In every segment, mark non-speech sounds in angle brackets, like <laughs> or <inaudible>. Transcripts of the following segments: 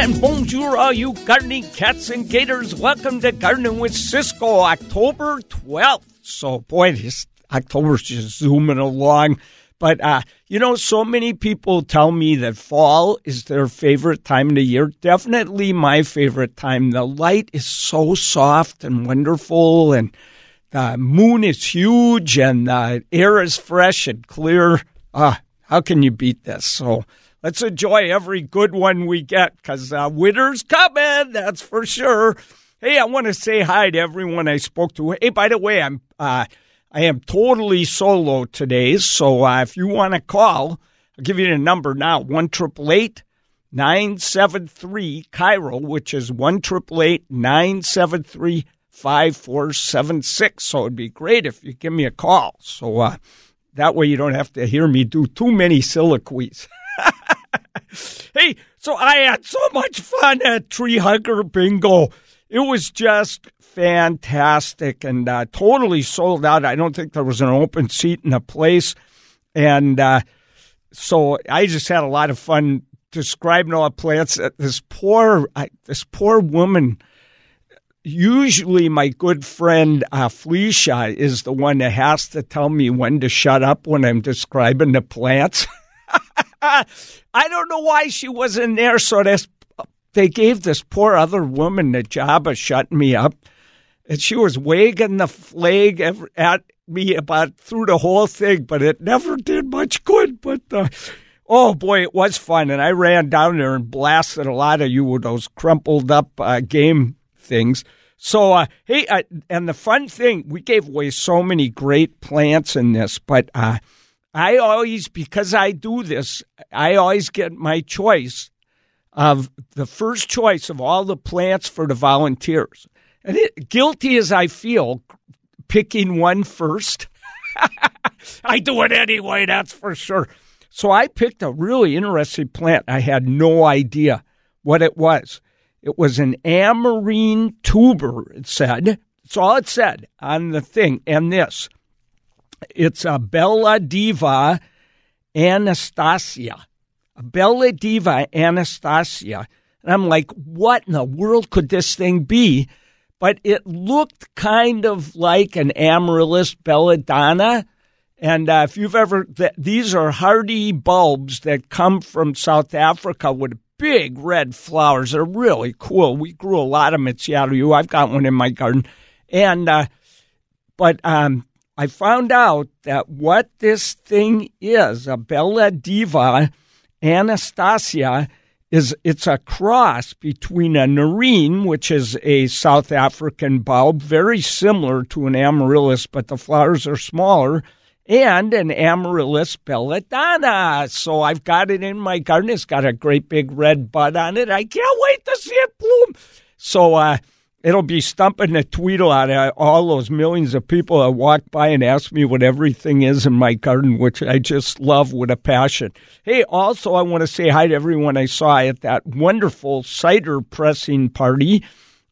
And bonjour, all you gardening cats and gators. Welcome to Gardening with Ciscoe, October 12th. So, boy, this October's just zooming along. But, uh, you know, so many people tell me that fall is their favorite time of the year. Definitely my favorite time. The light is so soft and wonderful, and the moon is huge, and the air is fresh and clear. Ah, how can you beat this? So, let's enjoy every good one we get because uh, winter's coming, that's for sure. Hey, I want to say hi to everyone I spoke to. Hey, by the way, I'm uh, I am totally solo today, so uh, if you want to call, I'll give you the number now: one triple eight nine seven three KIRO, which is one triple eight nine seven three five four seven six. So it'd be great if you give me a call. So uh, that way you don't have to hear me do too many soliloquies. <laughs> hey, so I had so much fun at Tree Hugger Bingo. It was just fantastic and uh, totally sold out. I don't think there was an open seat in the place. And uh, so I just had a lot of fun describing all the plants. Uh, this poor, I, this poor woman. Usually, my good friend uh, Felicia is the one that has to tell me when to shut up when I'm describing the plants. <laughs> <laughs> I don't know why she wasn't there. So this, they gave this poor other woman the job of shutting me up. And she was waving the flag at me about through the whole thing, but it never did much good. But uh, oh boy, it was fun. And I ran down there and blasted a lot of you with those crumpled up uh, game things. So, uh, hey, uh, and the fun thing, we gave away so many great plants in this, but uh, I always, because I do this, I always get my choice of the first choice of all the plants for the volunteers. And it, guilty as I feel picking one first, <laughs> I do it anyway, that's for sure. So I picked a really interesting plant. I had no idea what it was. It was an amarine tuber, it said. That's all it said on the thing. And this it's a Belladiva Anastasia. A Belladiva Anastasia. And I'm like, what in the world could this thing be? But it looked kind of like an Amaryllis belladonna. And uh, if you've ever, th- these are hardy bulbs that come from South Africa with big red flowers. They're really cool. We grew a lot of them at Seattle U. I've got one in my garden. And, uh, but um, I found out that what this thing is, a Belladiva Anastasia, is it's a cross between a nerine, which is a South African bulb, very similar to an amaryllis, but the flowers are smaller, and an amaryllis belladonna. So I've got it in my garden. It's got a great big red bud on it. I can't wait to see it bloom. So, uh, it'll be stumping the tweedle out of all those millions of people that walk by and ask me what everything is in my garden, which I just love with a passion. Hey, also, I want to say hi to everyone I saw at that wonderful cider pressing party.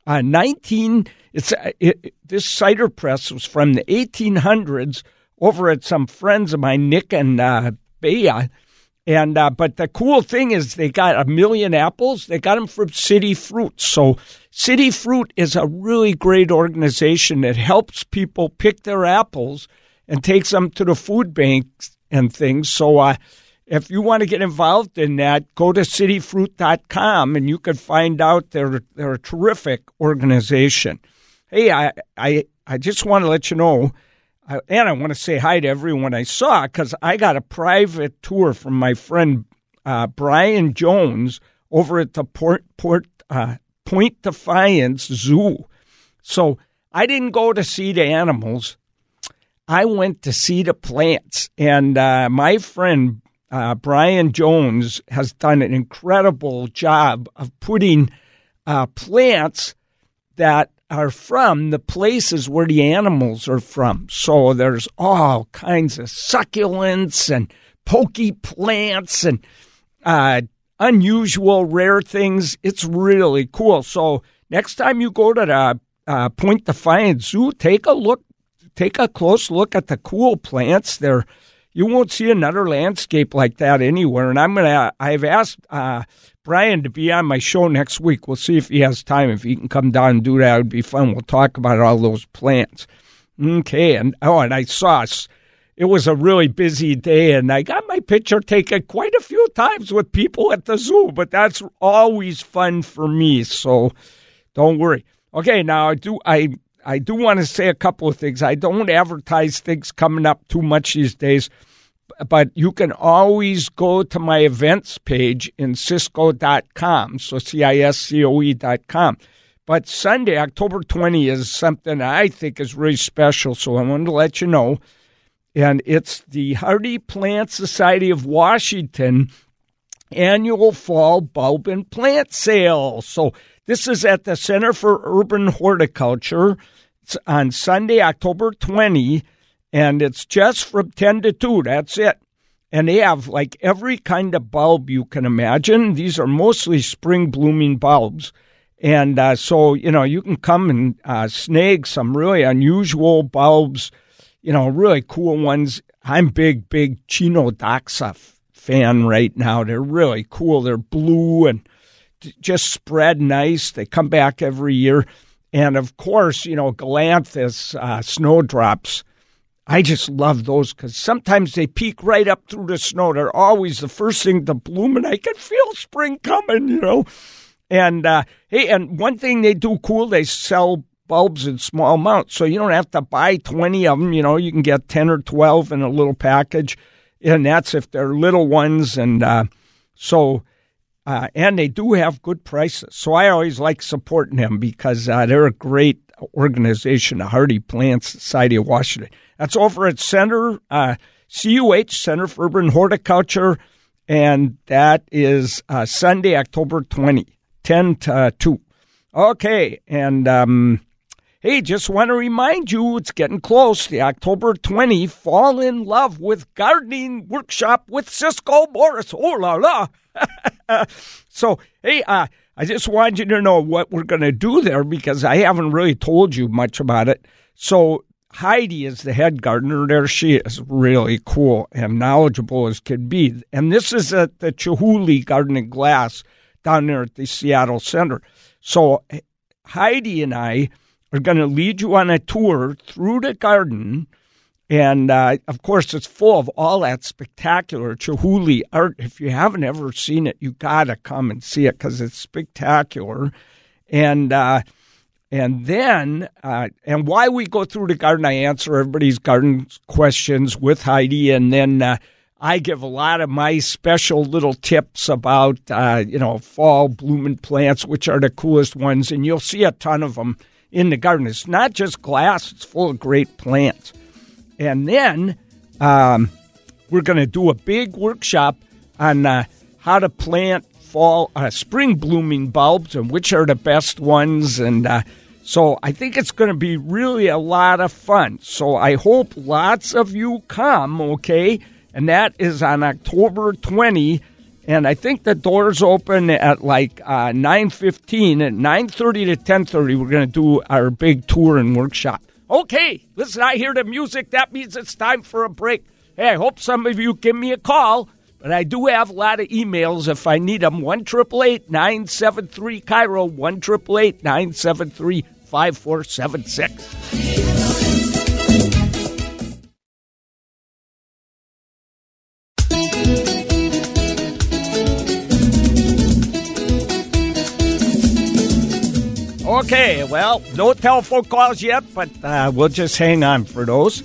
Uh, 19, it's, uh, it, this cider press was from the 1800s over at some friends of mine, Nick and uh, Bea and uh, but the cool thing is they got a million apples. They got them from City Fruit. So City Fruit is a really great organization that helps people pick their apples and takes them to the food banks and things. So uh, if you want to get involved in that, go to cityfruit.com and you can find out they're they're a terrific organization. Hey, I I I just want to let you know and I want to say hi to everyone I saw because I got a private tour from my friend uh, Brian Jones over at the Port, Port uh, Point Defiance Zoo. So I didn't go to see the animals. I went to see the plants, and uh, my friend uh, Brian Jones has done an incredible job of putting uh, plants that are from the places where the animals are from. So there's all kinds of succulents and pokey plants and uh, unusual, rare things. It's really cool. So next time you go to the uh, Point Defiance Zoo, take a look, take a close look at the cool plants. They're you won't see another landscape like that anywhere. And I'm gonna. I've asked uh, Brian to be on my show next week. We'll see if he has time. If he can come down and do that, it would be fun. We'll talk about all those plants. Okay, and oh, and I saw it was a really busy day, and I got my picture taken quite a few times with people at the zoo. But that's always fun for me, so don't worry. Okay, now I do I I do want to say a couple of things. I don't advertise things coming up too much these days, but you can always go to my events page in ciscoe.com, so C I S C O E.com. But Sunday, October 20, is something I think is really special, so I wanted to let you know and it's the Hardy Plant Society of Washington annual fall bulb and plant sale. So this is at the Center for Urban Horticulture. It's on Sunday, October 20, and it's just from 10 to 2. That's it. And they have like every kind of bulb you can imagine. These are mostly spring blooming bulbs. And uh, so, you know, you can come and uh, snag some really unusual bulbs you know, really cool ones. I'm big, big Chionodoxa fan right now. They're really cool. They're blue and just spread nice. They come back every year. And of course, you know, Galanthus uh, snowdrops. I just love those because sometimes they peek right up through the snow. They're always the first thing to bloom, and I can feel spring coming, you know. And uh, hey, and one thing they do cool, they sell bulbs in small amounts. So you don't have to buy 20 of them. You know, you can get 10 or 12 in a little package. And that's if they're little ones. And uh, so, uh, and they do have good prices. So I always like supporting them because uh, they're a great organization, the Hardy Plant Society of Washington. That's over at Center, uh, CUH, uh, Center for Urban Horticulture. And that is uh, Sunday, October 20, 10 to 2. Okay. And, um, Hey, just want to remind you it's getting close. The October 20 Fall in Love with Gardening Workshop with Ciscoe Morris. Oh la la. <laughs> so, hey, uh, I just wanted you to know what we're going to do there because I haven't really told you much about it. So, Heidi is the head gardener there. She is really cool and knowledgeable as could be. And this is at the Chihuly Garden and Glass down there at the Seattle Center. So, Heidi and I are going to lead you on a tour through the garden. And uh, of course, it's full of all that spectacular Chihuly art. If you haven't ever seen it, you got to come and see it because it's spectacular. And uh, and then, uh, and why we go through the garden, I answer everybody's garden questions with Heidi, and then uh, I give a lot of my special little tips about, uh, you know, fall blooming plants, which are the coolest ones, and you'll see a ton of them in the garden. It's not just glass, it's full of great plants. And then um, we're going to do a big workshop on uh, how to plant fall, uh, spring blooming bulbs and which are the best ones. And uh, so I think it's going to be really a lot of fun. So I hope lots of you come, okay? And that is on October 20 and I think the doors open at like uh, nine fifteen. At nine thirty to ten thirty, we're going to do our big tour and workshop. Okay, listen, I hear the music. That means it's time for a break. Hey, I hope some of you give me a call, but I do have a lot of emails if I need them. 1 973 KIRO, 1 973 5476. Okay, well, no telephone calls yet, but uh, we'll just hang on for those.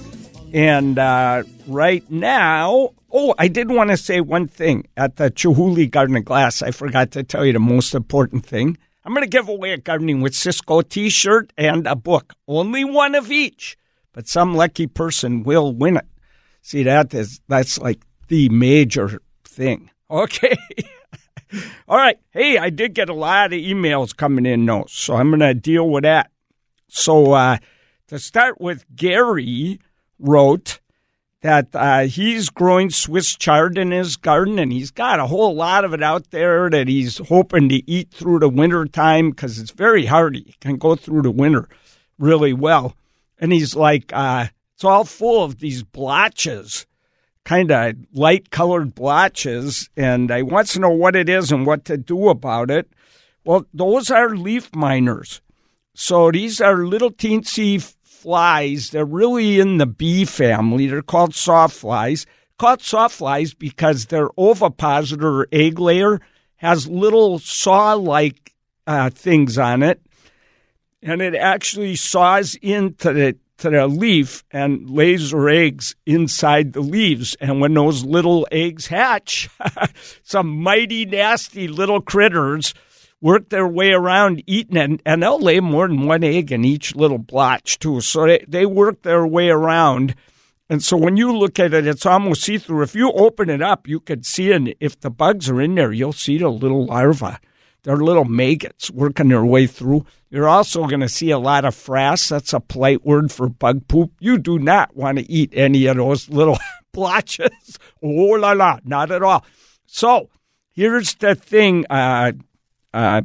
And uh, right now, oh, I did want to say one thing at the Chihuly Garden of Glass. I forgot to tell you the most important thing. I'm going to give away a Gardening with Ciscoe t shirt and a book. Only one of each, but some lucky person will win it. See, that is that's like the major thing. Okay. <laughs> All right. Hey, I did get a lot of emails coming in, though, so I'm going to deal with that. So, uh, to start with, Gary wrote that uh, he's growing Swiss chard in his garden, and he's got a whole lot of it out there that he's hoping to eat through the winter time because it's very hardy. It can go through the winter really well. And he's like, uh, it's all full of these blotches kind of light colored blotches, and I want to know what it is and what to do about it. Well, those are leaf miners. So these are little teensy flies. They're really in the bee family. They're called sawflies. Called sawflies because their ovipositor or egg layer has little saw-like uh, things on it, and it actually saws into the to the leaf and lays her eggs inside the leaves. And when those little eggs hatch, <laughs> some mighty nasty little critters work their way around eating it, and they'll lay more than one egg in each little blotch, too. So they, they work their way around. And so when you look at it, it's almost see through. If you open it up, you could see it. If the bugs are in there, you'll see the little larvae. They're little maggots working their way through. You're also going to see a lot of frass. That's a polite word for bug poop. You do not want to eat any of those little <laughs> blotches. Oh la la, not at all. So here's the thing, uh, uh,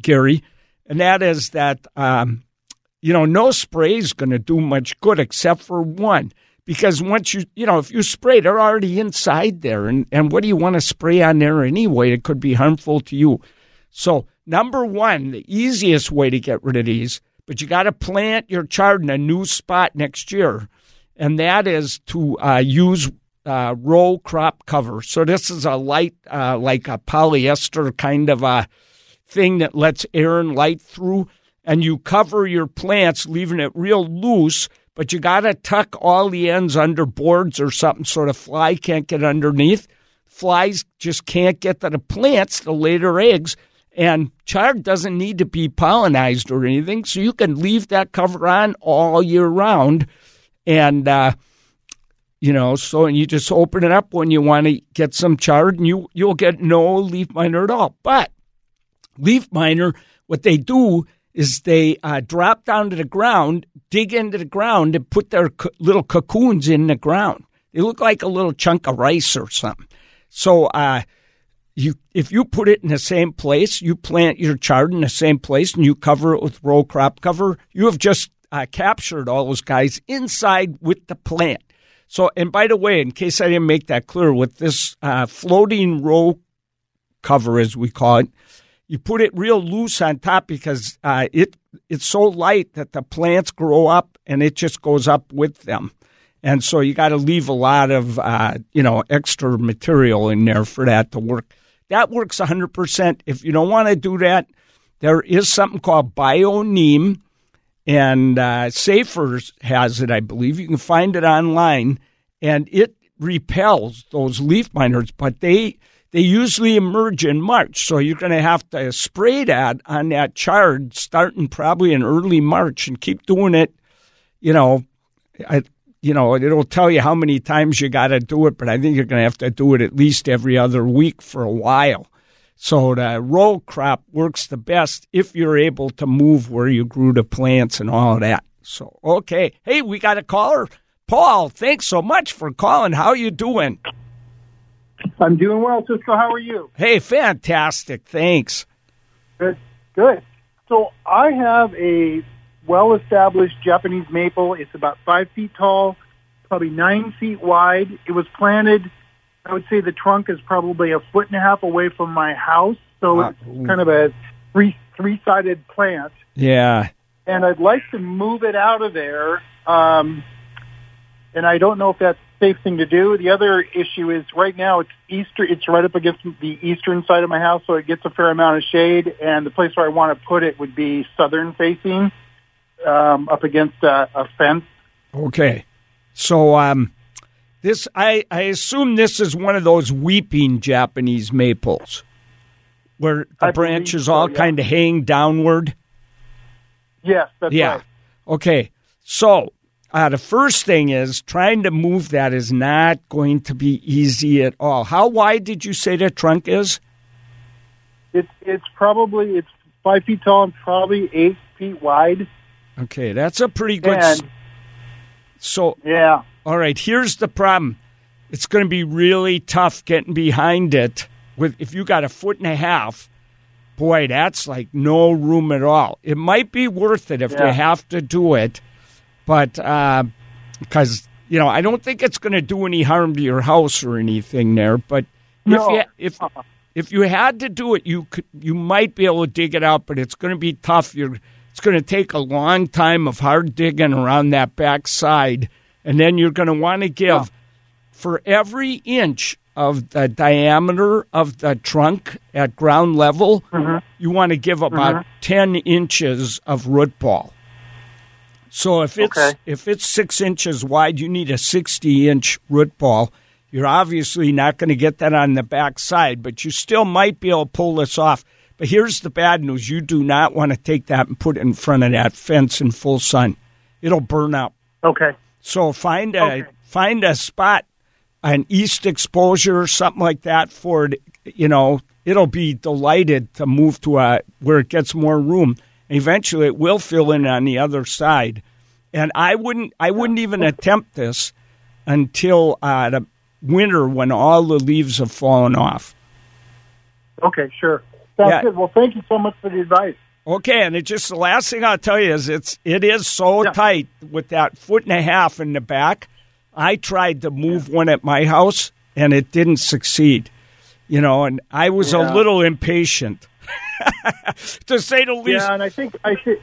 Gary, and that is that um, you know no spray is going to do much good except for one. Because once you, you know, if you spray, they're already inside there. And, and what do you want to spray on there anyway? It could be harmful to you. So, number one, the easiest way to get rid of these, but you got to plant your chard in a new spot next year, and that is to uh, use uh, row crop cover. So, this is a light, uh, like a polyester kind of a thing that lets air and light through, and you cover your plants, leaving it real loose. But you got to tuck all the ends under boards or something so the fly can't get underneath. Flies just can't get to the plants to lay their eggs. And chard doesn't need to be pollinized or anything, so you can leave that cover on all year round. And, uh, you know, so and you just open it up when you want to get some chard, and you, you'll get no leaf miner at all. But leaf miner, what they do is they uh, drop down to the ground, dig into the ground, and put their co- little cocoons in the ground. They look like a little chunk of rice or something. So, uh, you if you put it in the same place, you plant your chard in the same place, and you cover it with row crop cover. You have just uh, captured all those guys inside with the plant. So, and by the way, in case I didn't make that clear, with this uh, floating row cover, as we call it, you put it real loose on top because uh, it it's so light that the plants grow up and it just goes up with them. And so you got to leave a lot of uh, you know extra material in there for that to work. That works 100%. If you don't want to do that, there is something called BioNeem, and uh, has it, I believe. You can find it online, and it repels those leaf miners, but they they usually emerge in March. So you're going to have to spray that on that chard starting probably in early March and keep doing it. You know, you know, it'll tell you how many times you got to do it, but I think you're going to have to do it at least every other week for a while. So the row crop works the best if you're able to move where you grew the plants and all of that. So, okay. Hey, we got a caller. Paul, thanks so much for calling. How are you doing? I'm doing well, Ciscoe. How are you? Hey, fantastic. Thanks. Good. Good. So I have a well-established Japanese maple. It's about five feet tall, probably nine feet wide. It was planted. I would say the trunk is probably a foot and a half away from my house, so it's kind of a three three-sided plant. Yeah. And I'd like to move it out of there. Um, and I don't know if that's a safe thing to do. The other issue is right now it's easter. It's right up against the eastern side of my house, so it gets a fair amount of shade. And the place where I want to put it would be southern facing, um, up against a, a fence. Okay. So um this I, I assume this is one of those weeping Japanese maples where the I branches so, all yeah. kind of hang downward. Yes, that's yeah. right. Okay. So uh, the first thing is trying to move that is not going to be easy at all. How wide did you say the trunk is? It's it's probably it's five feet tall and probably eight feet wide. Okay, that's a pretty good. s- So yeah, All right, here's the problem. It's going to be really tough getting behind it with if you got a foot and a half. Boy, that's like no room at all. It might be worth it if Yeah. you have to do it, but uh, because you know, I don't think it's going to do any harm to your house or anything there. But No. if you, if uh-uh. if you had to do it, you could you might be able to dig it out, but it's going to be tough. You're it's going to take a long time of hard digging around that back side, and then you're going to want to give for every inch of the diameter of the trunk at ground level, mm-hmm. you want to give about mm-hmm. 10 inches of root ball. So if it's Okay. if it's six inches wide, you need a 60 inch root ball. You're obviously not going to get that on the back side, but you still might be able to pull this off. But here's the bad news: you do not want to take that and put it in front of that fence in full sun. It'll burn up. Okay. So find a Okay. find a spot, an east exposure or something like that for it. You know, it'll be delighted to move to a where it gets more room. Eventually, it will fill in on the other side. And I wouldn't I wouldn't even attempt this until uh, the winter when all the leaves have fallen off. Okay. Sure. Sounds Yeah. good. Well, thank you so much for the advice. Okay, and it just the last thing I'll tell you is it's it is so Yeah. tight with that foot and a half in the back. I tried to move one at my house and it didn't succeed. You know, and I was a little impatient. <laughs> to say the least. Yeah, and I think I think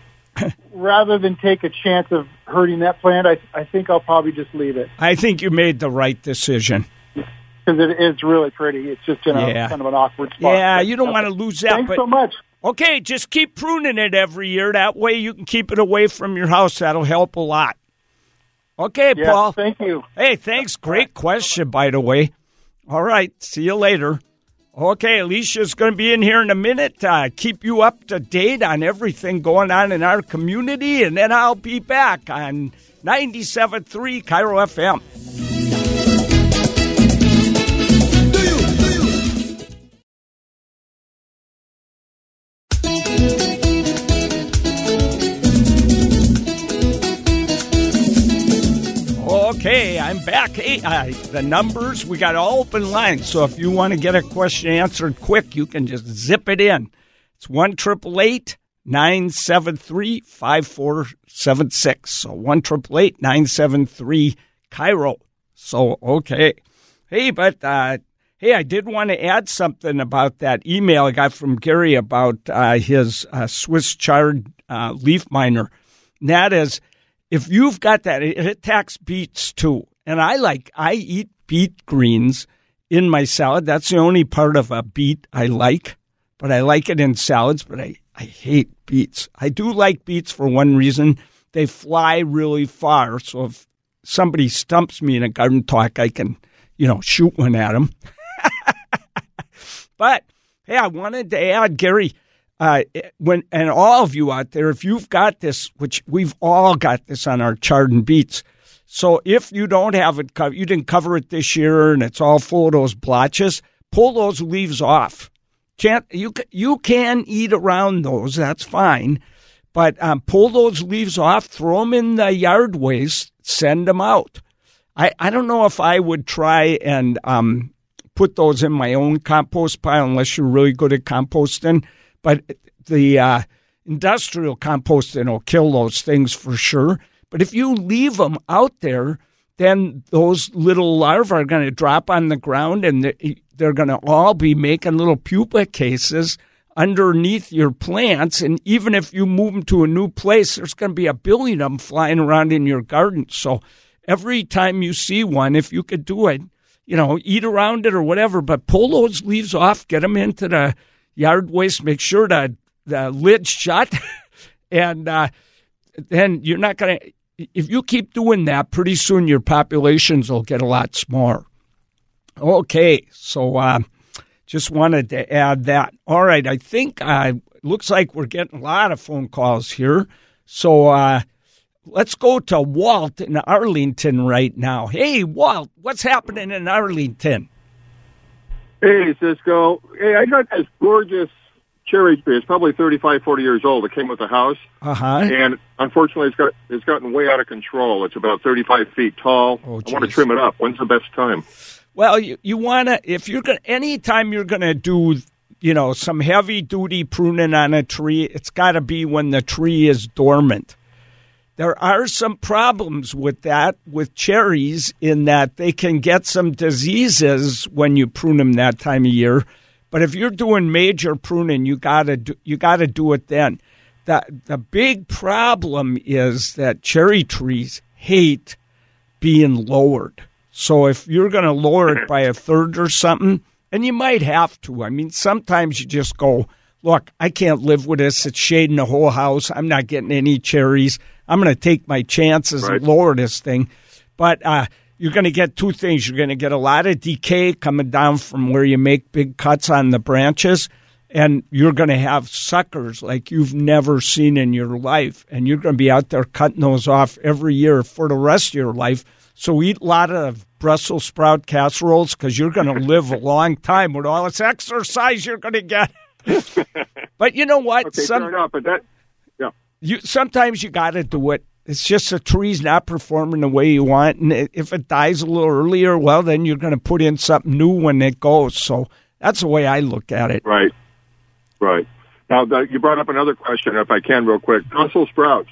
rather than take a chance of hurting that plant, I I think I'll probably just leave it I think you made the right decision. Because it is really pretty. It's just in a Yeah. kind of an awkward spot. Yeah, But- you don't okay. want to lose that, Thanks but so much. okay, just keep pruning it every year. That way you can keep it away from your house. That'll help a lot. Okay, Yeah, Paul. thank you. Hey, thanks. Great question, by the way. All right. See you later. Okay, Alicia's going to be in here in a minute. Uh, keep you up to date on everything going on in our community, and then I'll be back on 97.3 KIRO FM. I'm back. Hey, uh, the numbers, we got all open lines. So if you want to get a question answered quick, you can just zip it in. It's 1 973 5476. So 1 973 KIRO. So, okay. Hey, but, uh, hey, I did want to add something about that email I got from Gary about uh, his uh, Swiss chard uh, leaf miner. And that is, if you've got that, it attacks beets too. And I like, I eat beet greens in my salad. That's the only part of a beet I like, but I like it in salads, but I, I hate beets. I do like beets for one reason. They fly really far. So if somebody stumps me in a garden talk, I can, you know, shoot one at them. <laughs> but hey, I wanted to add, Gary, uh, when and all of you out there, if you've got this, which we've all got this on our chard and beets. So if you don't have it covered, you didn't cover it this year, and it's all full of those blotches. Pull those leaves off. Can't you? You can eat around those. That's fine, but um, pull those leaves off. Throw them in the yard waste. Send them out. I, I don't know if I would try and um, put those in my own compost pile unless you're really good at composting. But the uh, industrial composting will kill those things for sure. But if you leave them out there, then those little larvae are going to drop on the ground and they- they're going to all be making little pupa cases underneath your plants. And even if you move them to a new place, there's going to be a billion of them flying around in your garden. So every time you see one, if you could do it, you know, eat around it or whatever, but pull those leaves off, get them into the yard waste, make sure the, the lid's shut, <laughs> and uh, then you're not going to. If you keep doing that, pretty soon your populations will get a lot smaller. Okay, so uh, just wanted to add that. All right, I think uh, looks like we're getting a lot of phone calls here. So uh, let's go to Walt in Arlington right now. Hey, Walt, what's happening in Arlington? Hey, Ciscoe. Hey, I got this gorgeous cherry tree. It's probably 35, 40 years old. It came with the house, Uh huh. and unfortunately, it's got it's gotten way out of control. It's about 35 feet tall. Oh, I want to trim it up. When's the best time? Well, you, you want to, if you're going to, anytime you're going to do, you know, some heavy duty pruning on a tree, it's got to be when the tree is dormant. there are some problems with that with cherries in that they can get some diseases when you prune them that time of year. But if you're doing major pruning, you gotta do, you gotta do it then. The the big problem is that cherry trees hate being lowered. So if you're going to lower it by a third or something, and you might have to. I mean, sometimes you just go, look, I can't live with this. It's shading the whole house. I'm not getting any cherries. I'm going to take my chances right. and lower this thing. But uh, you're going to get two things. You're going to get a lot of decay coming down from where you make big cuts on the branches, and you're going to have suckers like you've never seen in your life. And you're going to be out there cutting those off every year for the rest of your life. So eat a lot of Brussels sprout casseroles because you're going <laughs> to live a long time with all this exercise you're going to get. <laughs> but you know what? Okay, Some, fair enough. But that, yeah. You sometimes you got to do it. It's just the tree's not performing the way you want, and if it dies a little earlier, well, then you're going to put in something new when it goes. So that's the way I look at it. Right. Right. Now, you brought up another question, if I can, real quick. Brussels sprouts.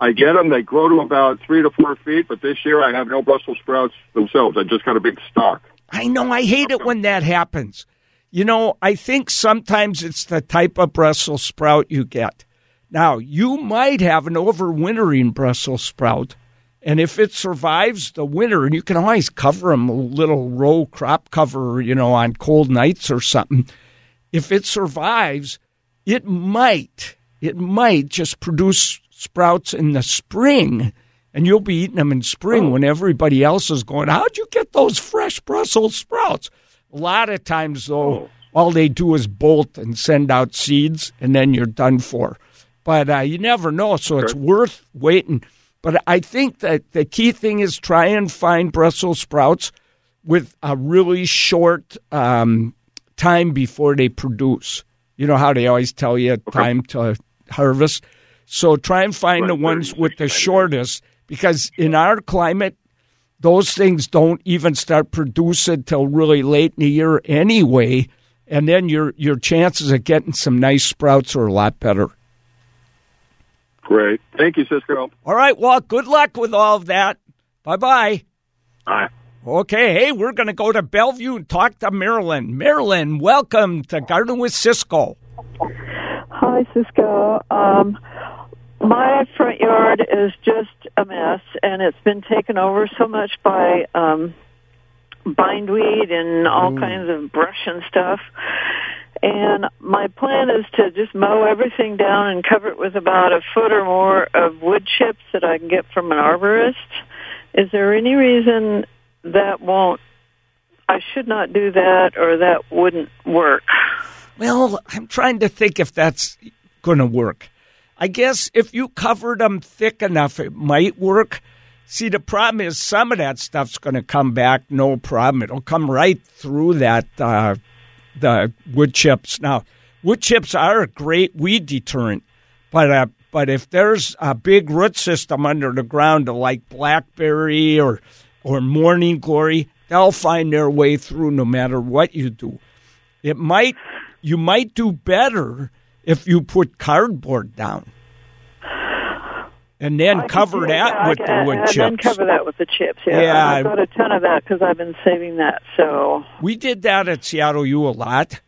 I get them. They grow to about three to four feet, but this year I have no Brussels sprouts themselves. I just got a big stock. I know. I hate it when that happens. You know, I think sometimes it's the type of Brussels sprout you get. Now, you might have an overwintering Brussels sprout, and if it survives the winter, and you can always cover them a little row crop cover, you know, on cold nights or something. If it survives, it might, it might just produce sprouts in the spring, and you'll be eating them in spring oh. when everybody else is going, How'd you get those fresh Brussels sprouts? A lot of times, though, oh. all they do is bolt and send out seeds, and then you're done for. But uh, you never know, so it's worth waiting. But I think that the key thing is try and find Brussels sprouts with a really short um, time before they produce. You know how they always tell you okay. time to harvest. So try and find right, the ones with the shortest because in our climate, those things don't even start producing till really late in the year anyway. And then your your chances of getting some nice sprouts are a lot better. Great. Thank you, Ciscoe. All right. Well, good luck with all of that. Bye bye. Bye. Okay. Hey, we're going to go to Bellevue and talk to Marilyn. Marilyn, welcome to Garden with Ciscoe. Hi, Ciscoe. Um, my front yard is just a mess, and it's been taken over so much by um, bindweed and all mm. kinds of brush and stuff. And my plan is to just mow everything down and cover it with about a foot or more of wood chips that I can get from an arborist. Is there any reason that won't, I should not do that or that wouldn't work? Well, I'm trying to think if that's going to work. I guess if you covered them thick enough, it might work. See, the problem is some of that stuff's going to come back, no problem. It'll come right through that uh, the wood chips. Now, wood chips are a great weed deterrent, but uh, but if there's a big root system under the ground, like blackberry or or morning glory, they'll find their way through no matter what you do. It might you might do better if you put cardboard down. And then cover that, that with the wood and chips. then cover that with the chips. Yeah, yeah I've got a ton of that because I've been saving that. So we did that at Seattle U a lot,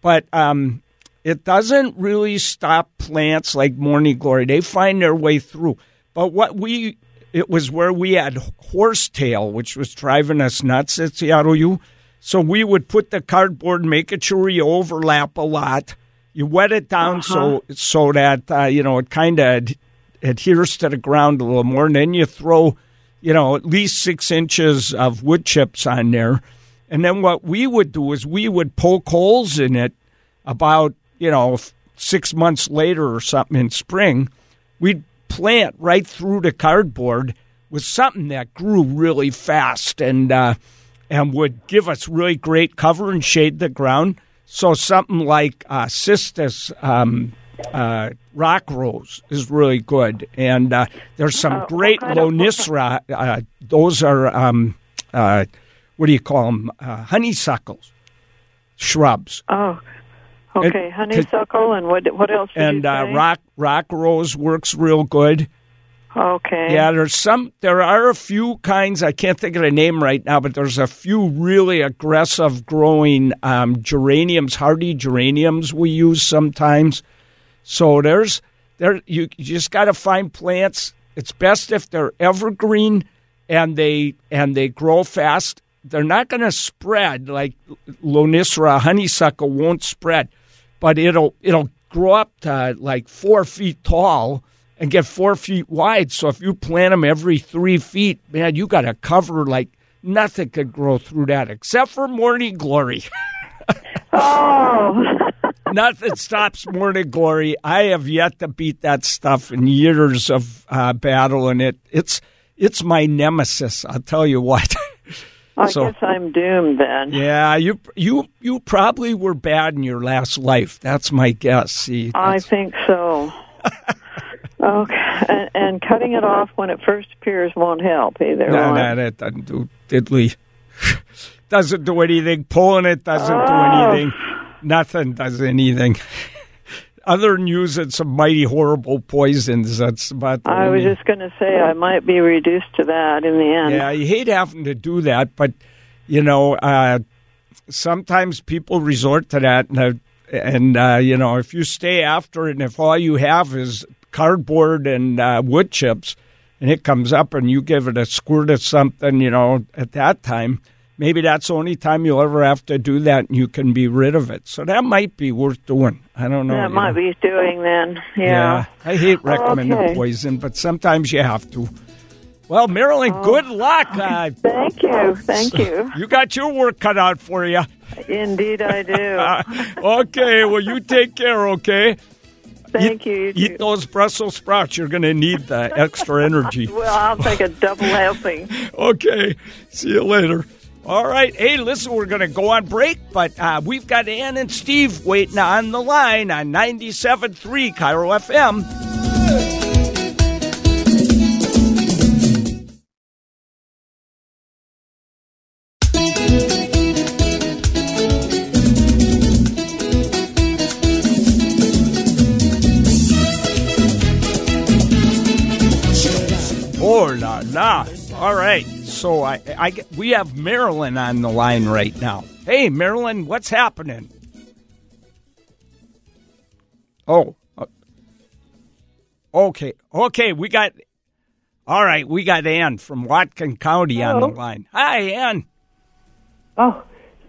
but um, it doesn't really stop plants like morning glory. They find their way through. But what we it was where we had horsetail, which was driving us nuts at Seattle U. So we would put the cardboard, making sure you overlap a lot, you wet it down uh-huh. so so that uh, you know it kind of adheres to the ground a little more, and then you throw you know at least six inches of wood chips on there, and then what we would do is we would poke holes in it about you know six months later or something in spring, we'd plant right through the cardboard with something that grew really fast and uh, and would give us really great cover and shade the ground. So something like uh, cistus um, uh, rock rose is really good, and uh, there's some uh, great lonicera. Uh, those are um, uh, what do you call them? Uh, honeysuckles, shrubs. Oh, okay, it, honeysuckle, and what what else? and rock rock rose works real good. Okay. Yeah, there's some. There are a few kinds. I can't think of the name right now, but there's a few really aggressive growing um, geraniums, hardy geraniums we use sometimes. So there's there you, you just got to find plants. It's best if they're evergreen and they and they grow fast. They're not going to spread like lonicera, honeysuckle won't spread, but it'll it'll grow up to like four feet tall and get four feet wide. So if you plant them every three feet, man, you got to cover like nothing could grow through that except for morning glory. <laughs> Oh. <laughs> nothing stops morning glory. I have yet to beat that stuff in years of uh, battling it. It's it's my nemesis. I'll tell you what. I So- guess I'm doomed then. yeah, you you you probably were bad in your last life. That's my guess. See, I think so. <laughs> okay, and, and cutting it off when it first appears won't help either. No, no, that doesn't do diddly. <laughs> doesn't do anything. Pulling it doesn't do Oh. anything. Nothing does anything. <laughs> Other than using some mighty horrible poisons, that's about the I was just going to say I might be reduced to that in the end. Yeah, you hate having to do that, but you know, uh, sometimes people resort to that, and uh, and uh, you know, if you stay after it, and if all you have is cardboard and uh, wood chips, and it comes up, and you give it a squirt of something, you know, at that time. Maybe that's the only time you'll ever have to do that, and you can be rid of it. So that might be worth doing. I don't know. that might know. be doing then. Yeah. Yeah, I hate recommending Okay. poison, but sometimes you have to. Well, Marilyn, good luck. <laughs> Uh, Thank you. <laughs> Thank you. you got your work cut out for you. Indeed, I do. <laughs> Okay, well, you take care, okay? Thank you. you Eat those Brussels sprouts. You're going to need the extra energy. Well, I'll take a double helping. Okay, see you later. All right. Hey, listen, we're going to go on break, but uh, we've got Ann and Steve waiting on the line on 97.3 KIRO FM. All right, so I, I get- we have Marilyn on the line right now. Hey, Marilyn, what's happening? Oh, uh, okay, okay, we got. All right, we got Ann from Whatcom County on the line. Hi, Ann. Oh,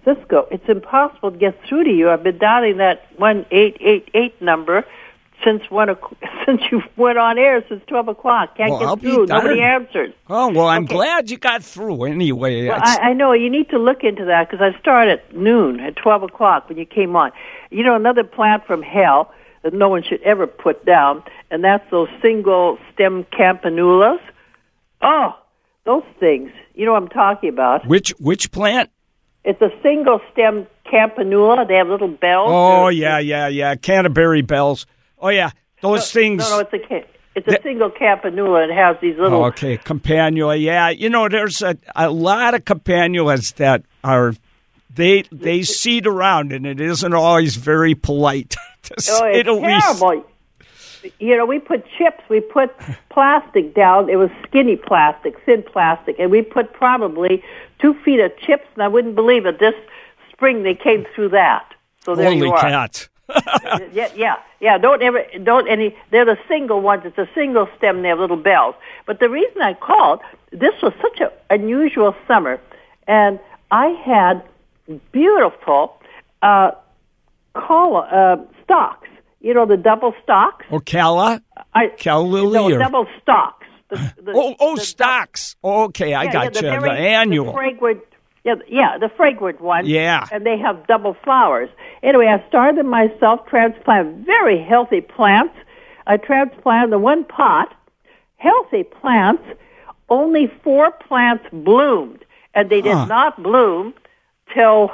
Ciscoe, it's impossible to get through to you. I've been dialing that one eight eight eight number since one <laughs> since you went on air since twelve o'clock. Can't Well, get through. Nobody answered. Oh well, I'm Okay. glad you got through. Anyway, Well, I, I know you need to look into that because I started at noon at twelve o'clock when you came on. You know another plant from hell that no one should ever put down, and that's those single stem campanulas. Oh, those things. You know what I'm talking about. which which plant? It's a single stem campanula. They have little bells. Oh yeah, yeah, yeah. Canterbury bells. Oh yeah, those things. No, no, it's a ca- it's a That- single campanula. It has these little. Okay, campanula. Yeah, you know, there's a, a lot of campanulas that are they they seed around, and it isn't always very polite <laughs> to Oh, say it's the least. terrible. You know, we put chips, we put plastic down. It was skinny plastic, thin plastic, and we put probably two feet of chips. And I wouldn't believe it. This spring they came through that. So there Holy you are. cats! <laughs> yeah, yeah, yeah. Don't ever, don't any. They're the single ones. It's a single stem. They have little bells. But the reason I called, this was such an unusual summer, and I had beautiful uh, call uh, stalks. You know the double stocks. Ocala, I Cal Lily, no or double stocks. The, the, <laughs> oh oh the- stocks. Okay, I yeah, got yeah, you. the, very- annual. The fragrant, yeah, yeah, the fragrant one. Yeah. And they have double flowers. Anyway, I started them myself, transplanted very healthy plants. I transplanted the one pot, healthy plants. Only four plants bloomed, and they did Huh. not bloom till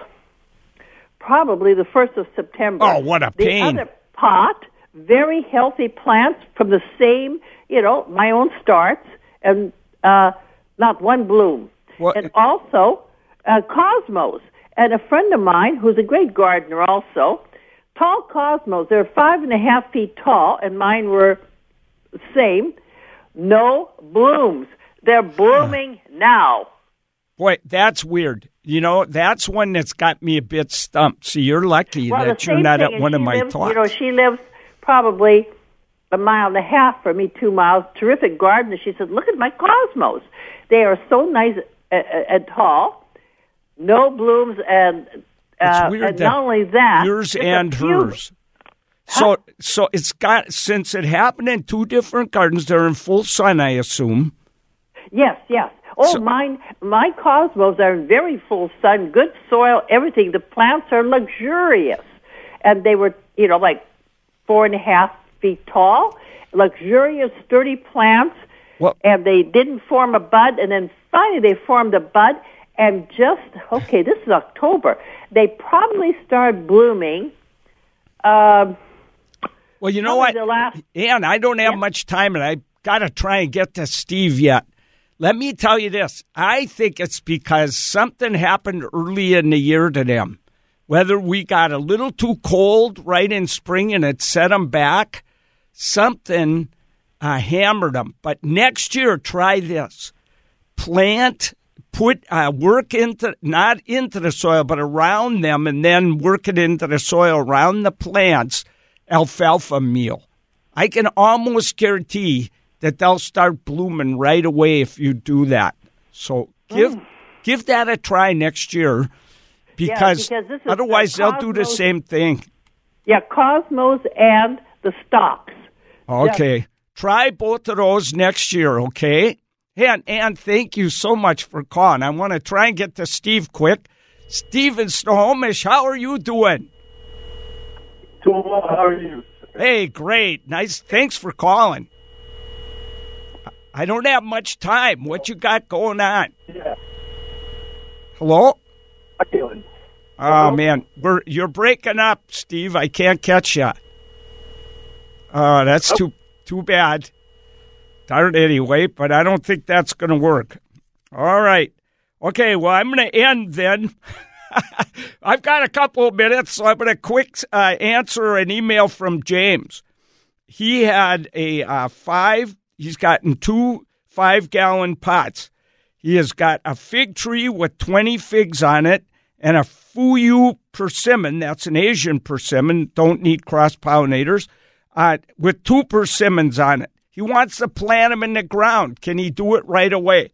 probably the first of September. Oh, what a pain. The other pot, very healthy plants from the same, you know, my own starts, and uh, not one bloom. What- And also uh, cosmos. And a friend of mine, who's a great gardener also, tall cosmos. They're five and a half feet tall, and mine were the same. no blooms. They're blooming now. Boy, that's weird. You know, that's one that's got me a bit stumped. So you're lucky Well, that you're not at one of my lives, talks. You know, she lives probably a mile and a half from me, two miles. Terrific garden. She said, "Look at my cosmos. They are so nice and, and tall. No blooms, and uh, and not only that, yours and hers. So, so it's got since it happened in two different gardens. They're in full sun, I assume. Yes, yes. Oh, So- mine, my cosmos are in very full sun, good soil, everything. The plants are luxurious, and they were, you know, like four and a half feet tall, luxurious, sturdy plants. Well- and they didn't form a bud, and then finally they formed a bud, and just okay, this is October. They probably start blooming. Um, Well, you know what, last- Ann, I don't have Yeah. much time, and I got to try and get to Steve yet. Let me tell you this: I think it's because something happened early in the year to them. Whether we got a little too cold right in spring and it set them back, something uh, hammered them. But next year, try this: plant, put uh, work into not into the soil, but around them, and then work it into the soil around the plants. Alfalfa meal. I can almost guarantee that they'll start blooming right away if you do that. So give give that a try next year because, because this is otherwise the they'll do the same thing. yeah, cosmos and the stocks Okay. Try both of those next year, okay? And and thank you so much for calling. I want to try and get to Steve quick. Steve in Snohomish, how are you doing? So, how are you? Hey, great. Nice. Thanks for calling. I don't have much time. What you got going on? Yeah. Hello? How you doing? Oh man, we're you're breaking up, Steve. I can't catch you. Ah, oh, that's too too bad. Anyway, but I don't think that's going to work. All right. Okay, well, I'm going to end then. <laughs> I've got a couple of minutes, so I'm going to quick uh, answer an email from James. He had a uh, five, he's gotten two five gallon pots. He has got a fig tree with 20 figs on it and a Fuyu persimmon. That's an Asian persimmon. Don't need cross pollinators. Uh, with two persimmons on it. He wants to plant them in the ground. Can he do it right away?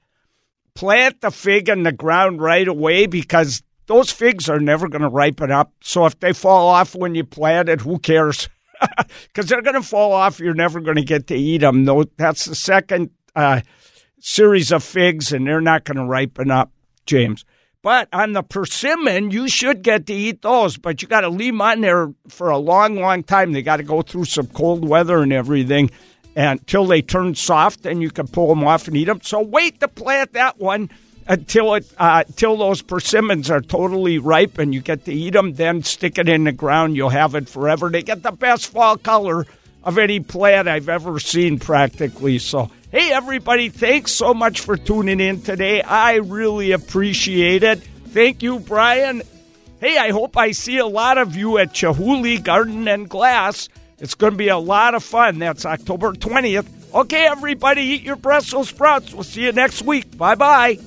Plant the fig in the ground right away because those figs are never going to ripen up. So if they fall off when you plant it, who cares? <laughs> Because they're going to fall off. You're never going to get to eat them. No, that's the second uh, series of figs, and they're not going to ripen up, James. But on the persimmon, you should get to eat those, but you got to leave them on there for a long, long time. They got to go through some cold weather and everything until they turn soft, and you can pull them off and eat them. So wait to plant that one until it uh, until those persimmons are totally ripe and you get to eat them. Then stick it in the ground. You'll have it forever. They get the best fall color of any plant I've ever seen, practically. So. Hey, everybody, thanks so much for tuning in today. I really appreciate it. Thank you, Brian. Hey, I hope I see a lot of you at Chihuly Garden and Glass. It's going to be a lot of fun. That's October 20th. Okay, everybody, eat your Brussels sprouts. We'll see you next week. Bye bye.